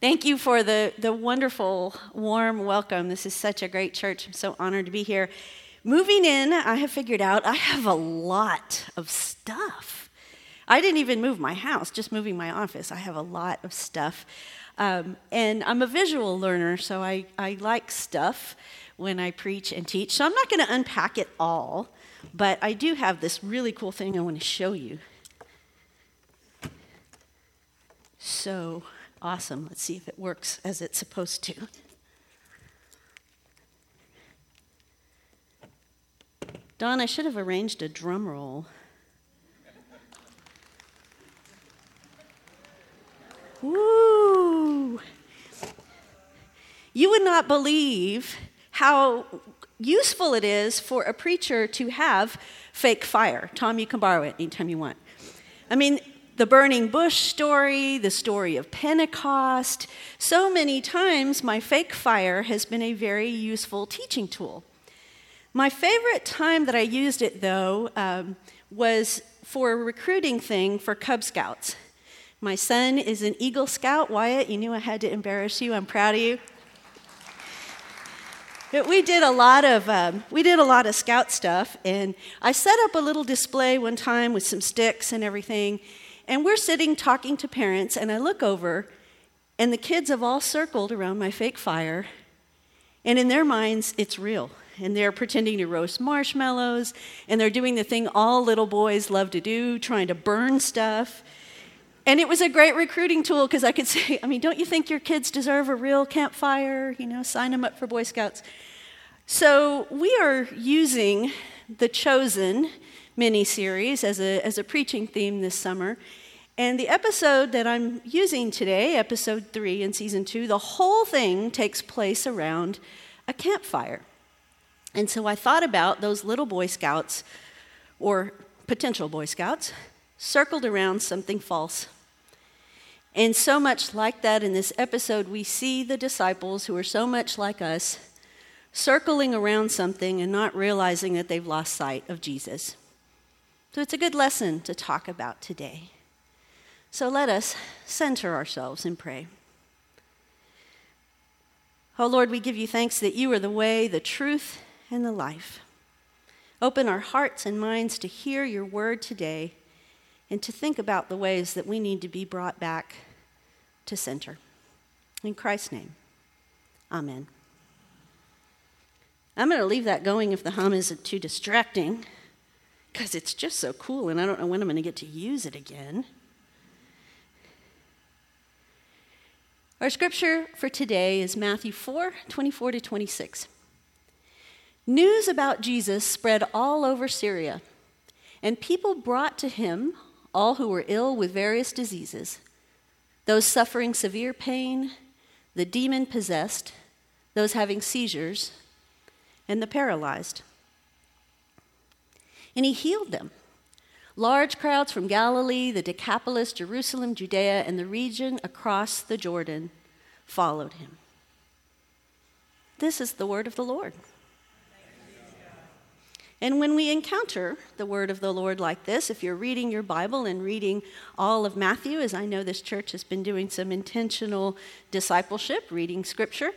Thank you for the, the wonderful, warm welcome. This is such a great church. I'm so honored to be here. Moving in, I have figured out I have a lot of stuff. I didn't even move my house, just moving my office. I have a lot of stuff. Um, and I'm a visual learner, so I, I like stuff when I preach and teach. So I'm not going to unpack it all, but I do have this really cool thing I want to show you. So, Awesome. Let's see if it works as it's supposed to. Don, I should have arranged a drum roll. Woo! You would not believe how useful it is for a preacher to have fake fire. Tom, you can borrow it anytime you want. I mean, the burning bush story, the story of Pentecost. So many times, my fake fire has been a very useful teaching tool. My favorite time that I used it, though, um, was for a recruiting thing for Cub Scouts. My son is an Eagle Scout. Wyatt, you knew I had to embarrass you. I'm proud of you. But we did a lot of um, we did a lot of scout stuff, and I set up a little display one time with some sticks and everything, and we're sitting talking to parents, and I look over, and the kids have all circled around my fake fire. And in their minds, it's real. And they're pretending to roast marshmallows, and they're doing the thing all little boys love to do, trying to burn stuff. And it was a great recruiting tool because I could say, I mean, don't you think your kids deserve a real campfire? You know, sign them up for Boy Scouts. So we are using the Chosen mini series as a, as a preaching theme this summer. And the episode that I'm using today, episode three in season two, the whole thing takes place around a campfire. And so I thought about those little Boy Scouts, or potential Boy Scouts, circled around something false. And so much like that in this episode, we see the disciples who are so much like us circling around something and not realizing that they've lost sight of Jesus. So it's a good lesson to talk about today. So let us center ourselves and pray. Oh Lord, we give you thanks that you are the way, the truth, and the life. Open our hearts and minds to hear your word today and to think about the ways that we need to be brought back to center. In Christ's name, amen. I'm going to leave that going if the hum isn't too distracting, because it's just so cool and I don't know when I'm going to get to use it again. Our scripture for today is Matthew 4 24 to 26. News about Jesus spread all over Syria, and people brought to him all who were ill with various diseases, those suffering severe pain, the demon possessed, those having seizures, and the paralyzed. And he healed them. Large crowds from Galilee, the Decapolis, Jerusalem, Judea, and the region across the Jordan followed him. This is the word of the Lord. And when we encounter the word of the Lord like this, if you're reading your Bible and reading all of Matthew, as I know this church has been doing some intentional discipleship, reading scripture,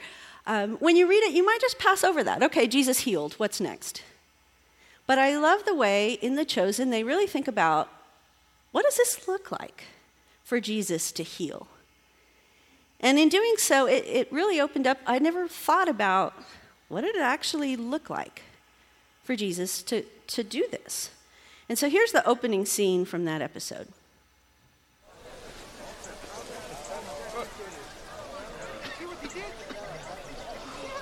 um, when you read it, you might just pass over that. Okay, Jesus healed. What's next? But I love the way in The Chosen they really think about what does this look like for Jesus to heal? And in doing so, it, it really opened up. I never thought about what did it actually look like for Jesus to, to do this. And so here's the opening scene from that episode.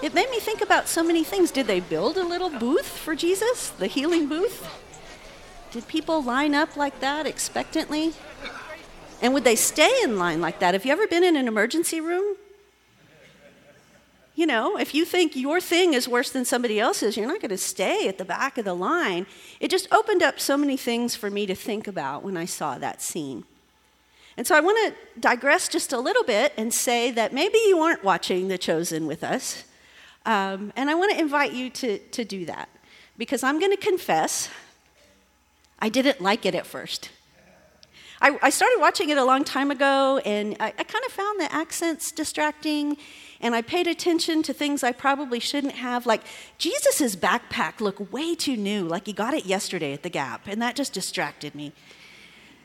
It made me think about so many things. Did they build a little booth for Jesus, the healing booth? Did people line up like that expectantly? And would they stay in line like that? Have you ever been in an emergency room? You know, if you think your thing is worse than somebody else's, you're not going to stay at the back of the line. It just opened up so many things for me to think about when I saw that scene. And so I want to digress just a little bit and say that maybe you aren't watching The Chosen with us. Um, and I want to invite you to, to do that because I'm going to confess I didn't like it at first. I, I started watching it a long time ago, and I, I kind of found the accents distracting, and I paid attention to things I probably shouldn't have. Like, Jesus' backpack looked way too new, like he got it yesterday at the Gap, and that just distracted me.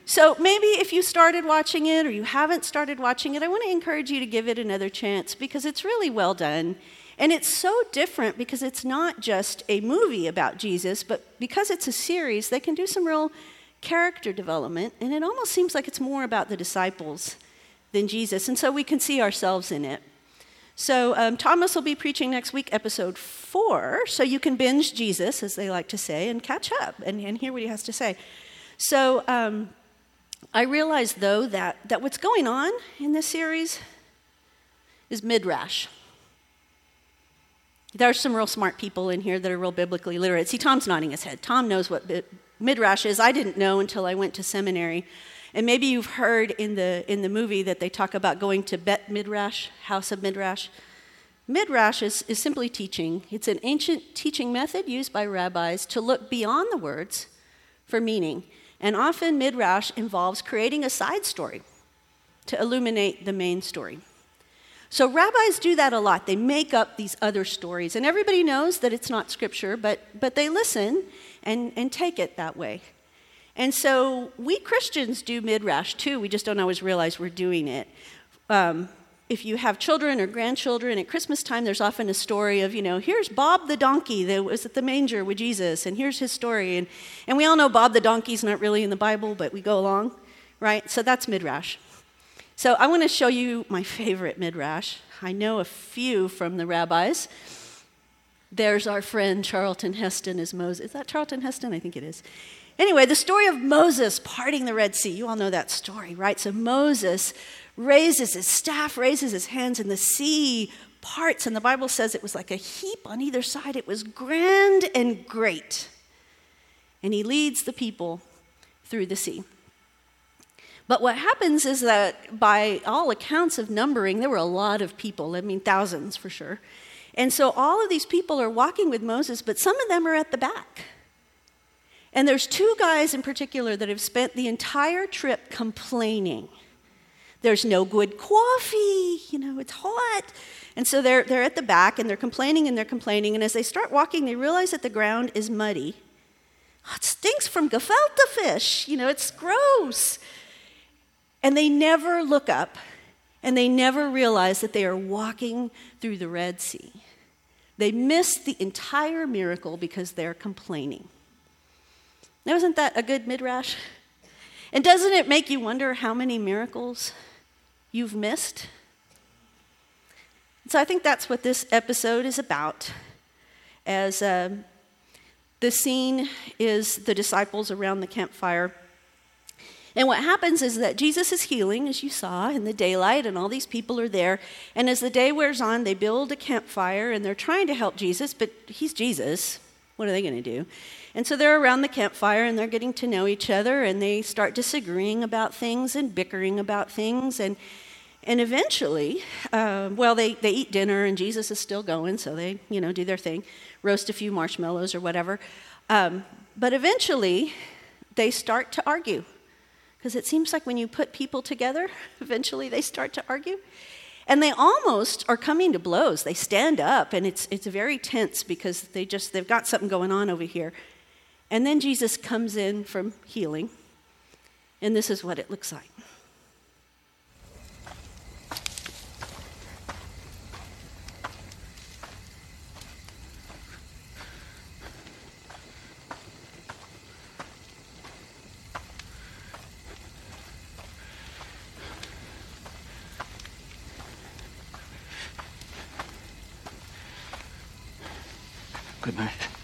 So maybe if you started watching it or you haven't started watching it, I want to encourage you to give it another chance because it's really well done. And it's so different because it's not just a movie about Jesus, but because it's a series, they can do some real character development. And it almost seems like it's more about the disciples than Jesus. And so we can see ourselves in it. So um, Thomas will be preaching next week, episode four. So you can binge Jesus, as they like to say, and catch up and, and hear what he has to say. So um, I realize, though, that, that what's going on in this series is midrash. There are some real smart people in here that are real biblically literate. See, Tom's nodding his head. Tom knows what midrash is. I didn't know until I went to seminary. And maybe you've heard in the, in the movie that they talk about going to Bet Midrash, House of Midrash. Midrash is, is simply teaching. It's an ancient teaching method used by rabbis to look beyond the words for meaning. And often, Midrash involves creating a side story to illuminate the main story. So, rabbis do that a lot. They make up these other stories. And everybody knows that it's not scripture, but, but they listen and, and take it that way. And so, we Christians do Midrash too. We just don't always realize we're doing it. Um, if you have children or grandchildren at Christmas time, there's often a story of, you know, here's Bob the donkey that was at the manger with Jesus, and here's his story. And, and we all know Bob the donkey's not really in the Bible, but we go along, right? So that's Midrash. So I want to show you my favorite Midrash. I know a few from the rabbis. There's our friend Charlton Heston as Moses. Is that Charlton Heston? I think it is. Anyway, the story of Moses parting the Red Sea. You all know that story, right? So Moses raises his staff, raises his hands, and the sea parts. And the Bible says it was like a heap on either side. It was grand and great. And he leads the people through the sea. But what happens is that, by all accounts of numbering, there were a lot of people, I mean, thousands for sure. And so all of these people are walking with Moses, but some of them are at the back. And there's two guys in particular that have spent the entire trip complaining there's no good coffee, you know, it's hot. And so they're, they're at the back and they're complaining and they're complaining. And as they start walking, they realize that the ground is muddy. Oh, it stinks from gefilte fish, you know, it's gross. And they never look up and they never realize that they are walking through the Red Sea. They miss the entire miracle because they're complaining. Now, isn't that a good midrash? And doesn't it make you wonder how many miracles you've missed? So I think that's what this episode is about. As uh, the scene is the disciples around the campfire. And what happens is that Jesus is healing, as you saw, in the daylight, and all these people are there. And as the day wears on, they build a campfire and they're trying to help Jesus, but he's Jesus. What are they going to do? And so they're around the campfire and they're getting to know each other and they start disagreeing about things and bickering about things. And, and eventually, uh, well, they, they eat dinner and Jesus is still going, so they, you know, do their thing, roast a few marshmallows or whatever. Um, but eventually, they start to argue. Because it seems like when you put people together, eventually they start to argue. And they almost are coming to blows. They stand up, and it's, it's very tense because they just, they've got something going on over here. And then Jesus comes in from healing, and this is what it looks like. Good night.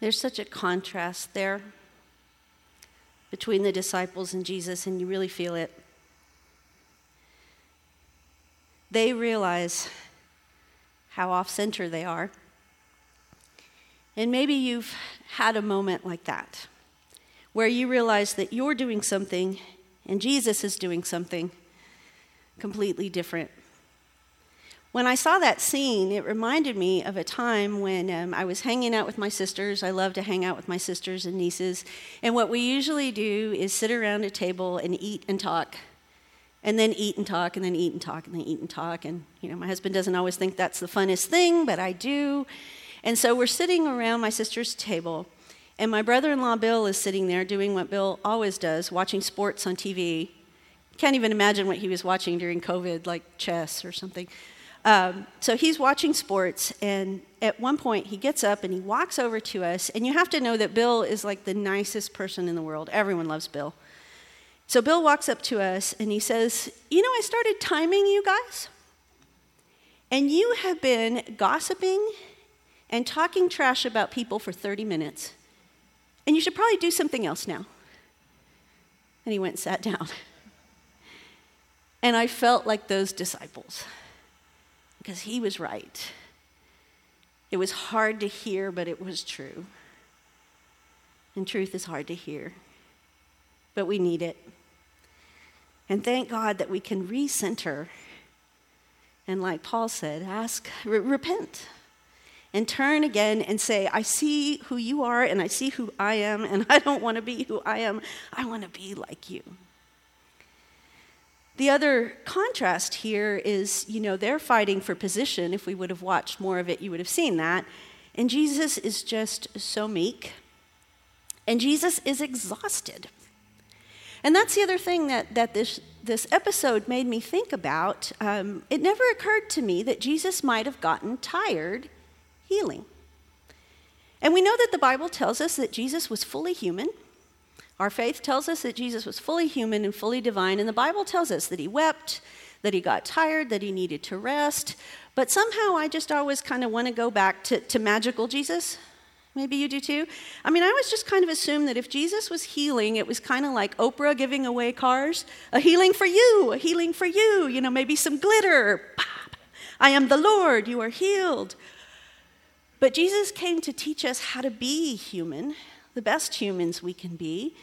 There's such a contrast there between the disciples and Jesus, and you really feel it. They realize how off center they are. And maybe you've had a moment like that where you realize that you're doing something and Jesus is doing something completely different. When I saw that scene, it reminded me of a time when um, I was hanging out with my sisters. I love to hang out with my sisters and nieces. And what we usually do is sit around a table and eat and talk, and then eat and talk, and then eat and talk, and then eat and talk. And, you know, my husband doesn't always think that's the funnest thing, but I do. And so we're sitting around my sister's table, and my brother in law Bill is sitting there doing what Bill always does, watching sports on TV. Can't even imagine what he was watching during COVID, like chess or something. Um, so he's watching sports, and at one point he gets up and he walks over to us. And you have to know that Bill is like the nicest person in the world. Everyone loves Bill. So Bill walks up to us and he says, You know, I started timing you guys, and you have been gossiping and talking trash about people for 30 minutes. And you should probably do something else now. And he went and sat down. And I felt like those disciples because he was right. It was hard to hear, but it was true. And truth is hard to hear, but we need it. And thank God that we can recenter and, like Paul said, ask, re- repent and turn again and say, I see who you are and I see who I am, and I don't want to be who I am. I want to be like you. The other contrast here is, you know, they're fighting for position. If we would have watched more of it, you would have seen that. And Jesus is just so meek. And Jesus is exhausted. And that's the other thing that, that this, this episode made me think about. Um, it never occurred to me that Jesus might have gotten tired healing. And we know that the Bible tells us that Jesus was fully human our faith tells us that Jesus was fully human and fully divine, and the Bible tells us that he wept, that he got tired, that he needed to rest. But somehow I just always kind of want to go back to, to magical Jesus. Maybe you do too. I mean, I was just kind of assumed that if Jesus was healing, it was kind of like Oprah giving away cars a healing for you, a healing for you, you know, maybe some glitter. I am the Lord, you are healed. But Jesus came to teach us how to be human, the best humans we can be.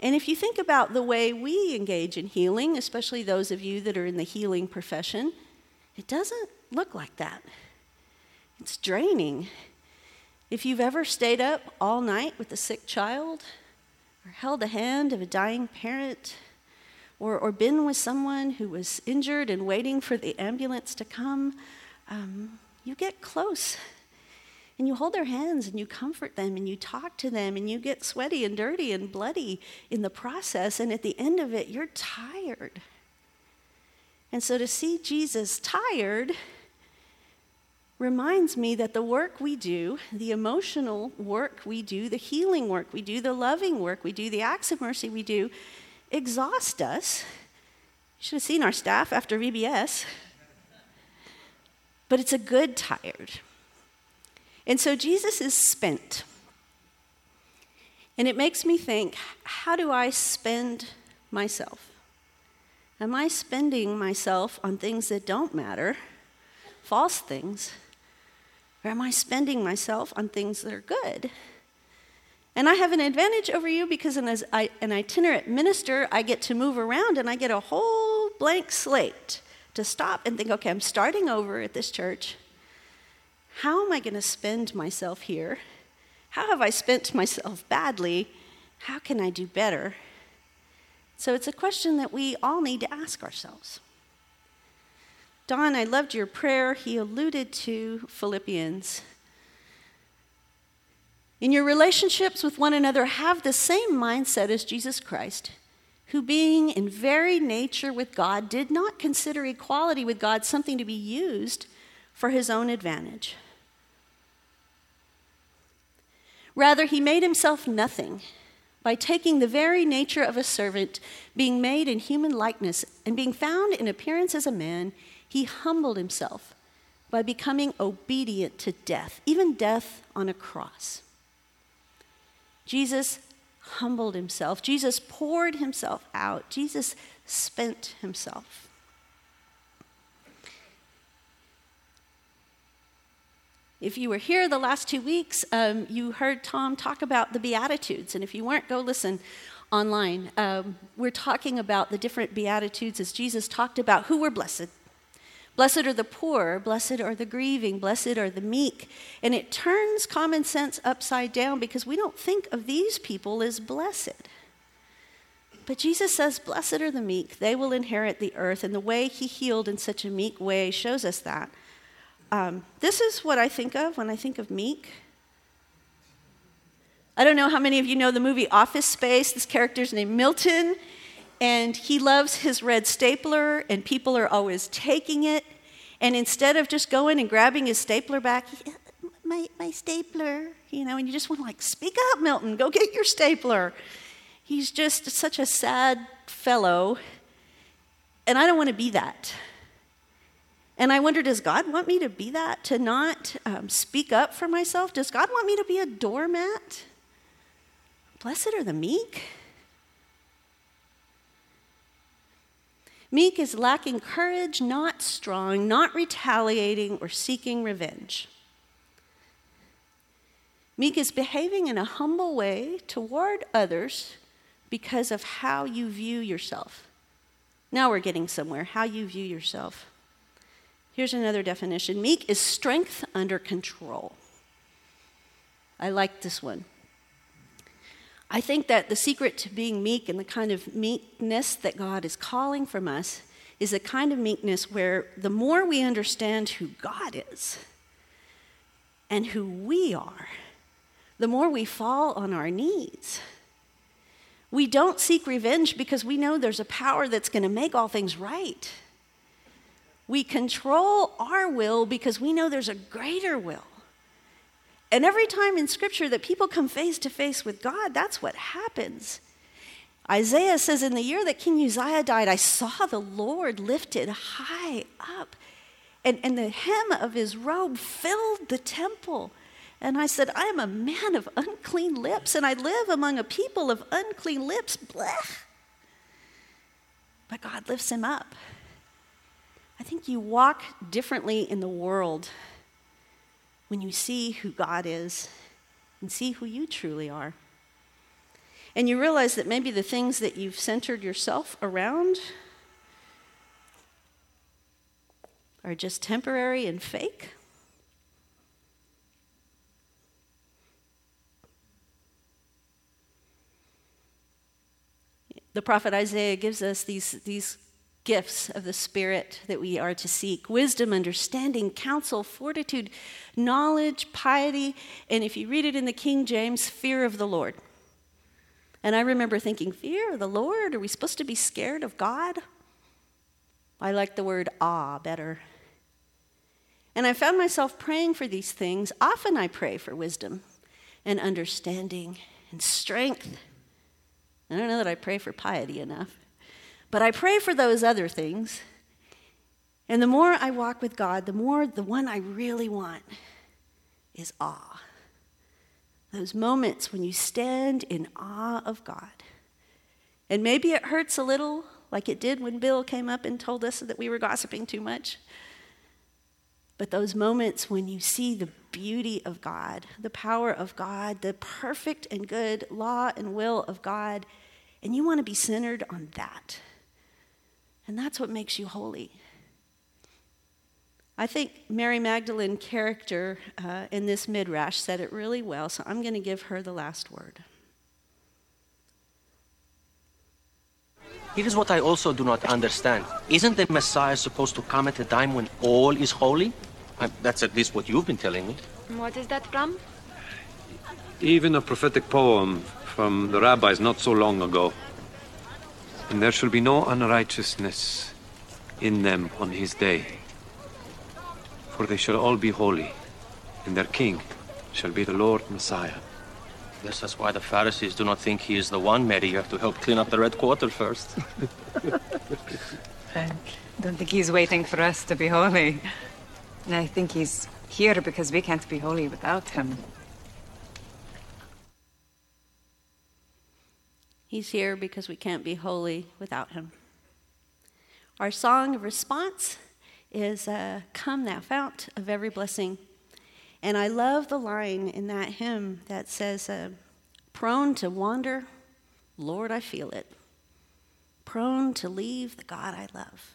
And if you think about the way we engage in healing, especially those of you that are in the healing profession, it doesn't look like that. It's draining. If you've ever stayed up all night with a sick child, or held the hand of a dying parent, or, or been with someone who was injured and waiting for the ambulance to come, um, you get close and you hold their hands and you comfort them and you talk to them and you get sweaty and dirty and bloody in the process. And at the end of it, you're tired. And so to see Jesus tired reminds me that the work we do, the emotional work we do, the healing work we do, the loving work we do, the acts of mercy we do, exhaust us. You should have seen our staff after VBS. But it's a good tired. And so Jesus is spent. And it makes me think how do I spend myself? Am I spending myself on things that don't matter, false things? Or am I spending myself on things that are good? And I have an advantage over you because as an itinerant minister, I get to move around and I get a whole blank slate to stop and think, okay, I'm starting over at this church. How am I going to spend myself here? How have I spent myself badly? How can I do better? So it's a question that we all need to ask ourselves. Don, I loved your prayer. He alluded to Philippians. In your relationships with one another, have the same mindset as Jesus Christ, who, being in very nature with God, did not consider equality with God something to be used for his own advantage. Rather, he made himself nothing by taking the very nature of a servant, being made in human likeness, and being found in appearance as a man, he humbled himself by becoming obedient to death, even death on a cross. Jesus humbled himself. Jesus poured himself out. Jesus spent himself. If you were here the last two weeks, um, you heard Tom talk about the Beatitudes. And if you weren't, go listen online. Um, we're talking about the different Beatitudes as Jesus talked about who were blessed. Blessed are the poor, blessed are the grieving, blessed are the meek. And it turns common sense upside down because we don't think of these people as blessed. But Jesus says, Blessed are the meek, they will inherit the earth. And the way he healed in such a meek way shows us that. Um, this is what I think of when I think of meek. I don't know how many of you know the movie Office Space. This character's named Milton, and he loves his red stapler, and people are always taking it. And instead of just going and grabbing his stapler back, he, my, my stapler, you know, and you just want to like, speak up, Milton, go get your stapler. He's just such a sad fellow, and I don't want to be that. And I wonder, does God want me to be that? To not um, speak up for myself? Does God want me to be a doormat? Blessed are the meek. Meek is lacking courage, not strong, not retaliating or seeking revenge. Meek is behaving in a humble way toward others because of how you view yourself. Now we're getting somewhere, how you view yourself. Here's another definition meek is strength under control. I like this one. I think that the secret to being meek and the kind of meekness that God is calling from us is a kind of meekness where the more we understand who God is and who we are, the more we fall on our knees. We don't seek revenge because we know there's a power that's going to make all things right. We control our will because we know there's a greater will. And every time in Scripture that people come face to face with God, that's what happens. Isaiah says, In the year that King Uzziah died, I saw the Lord lifted high up, and, and the hem of his robe filled the temple. And I said, I am a man of unclean lips, and I live among a people of unclean lips. Blech. But God lifts him up. I think you walk differently in the world when you see who God is and see who you truly are. And you realize that maybe the things that you've centered yourself around are just temporary and fake. The prophet Isaiah gives us these, these gifts of the Spirit that we are to seek wisdom, understanding, counsel, fortitude, knowledge, piety, and if you read it in the King James, fear of the Lord. And I remember thinking, fear of the Lord? Are we supposed to be scared of God? I like the word awe better. And I found myself praying for these things. Often I pray for wisdom and understanding and strength. I don't know that I pray for piety enough. But I pray for those other things. And the more I walk with God, the more the one I really want is awe. Those moments when you stand in awe of God. And maybe it hurts a little, like it did when Bill came up and told us that we were gossiping too much. But those moments when you see the beauty of God, the power of God, the perfect and good law and will of God, and you want to be centered on that. And that's what makes you holy. I think Mary Magdalene character uh, in this midrash said it really well, so I'm going to give her the last word. Here is what I also do not understand. Isn't the Messiah supposed to come at a time when all is holy? Uh, that's at least what you've been telling me. What is that from? Even a prophetic poem from the rabbis not so long ago. And there shall be no unrighteousness in them on his day. For they shall all be holy, and their king shall be the Lord Messiah. This is why the Pharisees do not think he is the one, Mary. You have to help clean up the Red Quarter first. I don't think he's waiting for us to be holy. And I think he's here because we can't be holy without him. He's here because we can't be holy without him. Our song of response is uh, Come, thou fount of every blessing. And I love the line in that hymn that says, uh, Prone to wander, Lord, I feel it. Prone to leave the God I love.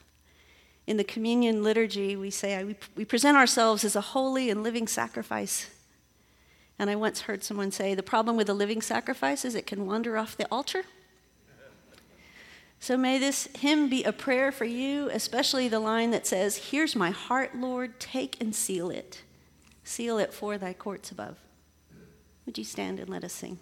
In the communion liturgy, we say we, we present ourselves as a holy and living sacrifice. And I once heard someone say the problem with a living sacrifice is it can wander off the altar. So may this hymn be a prayer for you, especially the line that says, Here's my heart, Lord, take and seal it. Seal it for thy courts above. Would you stand and let us sing?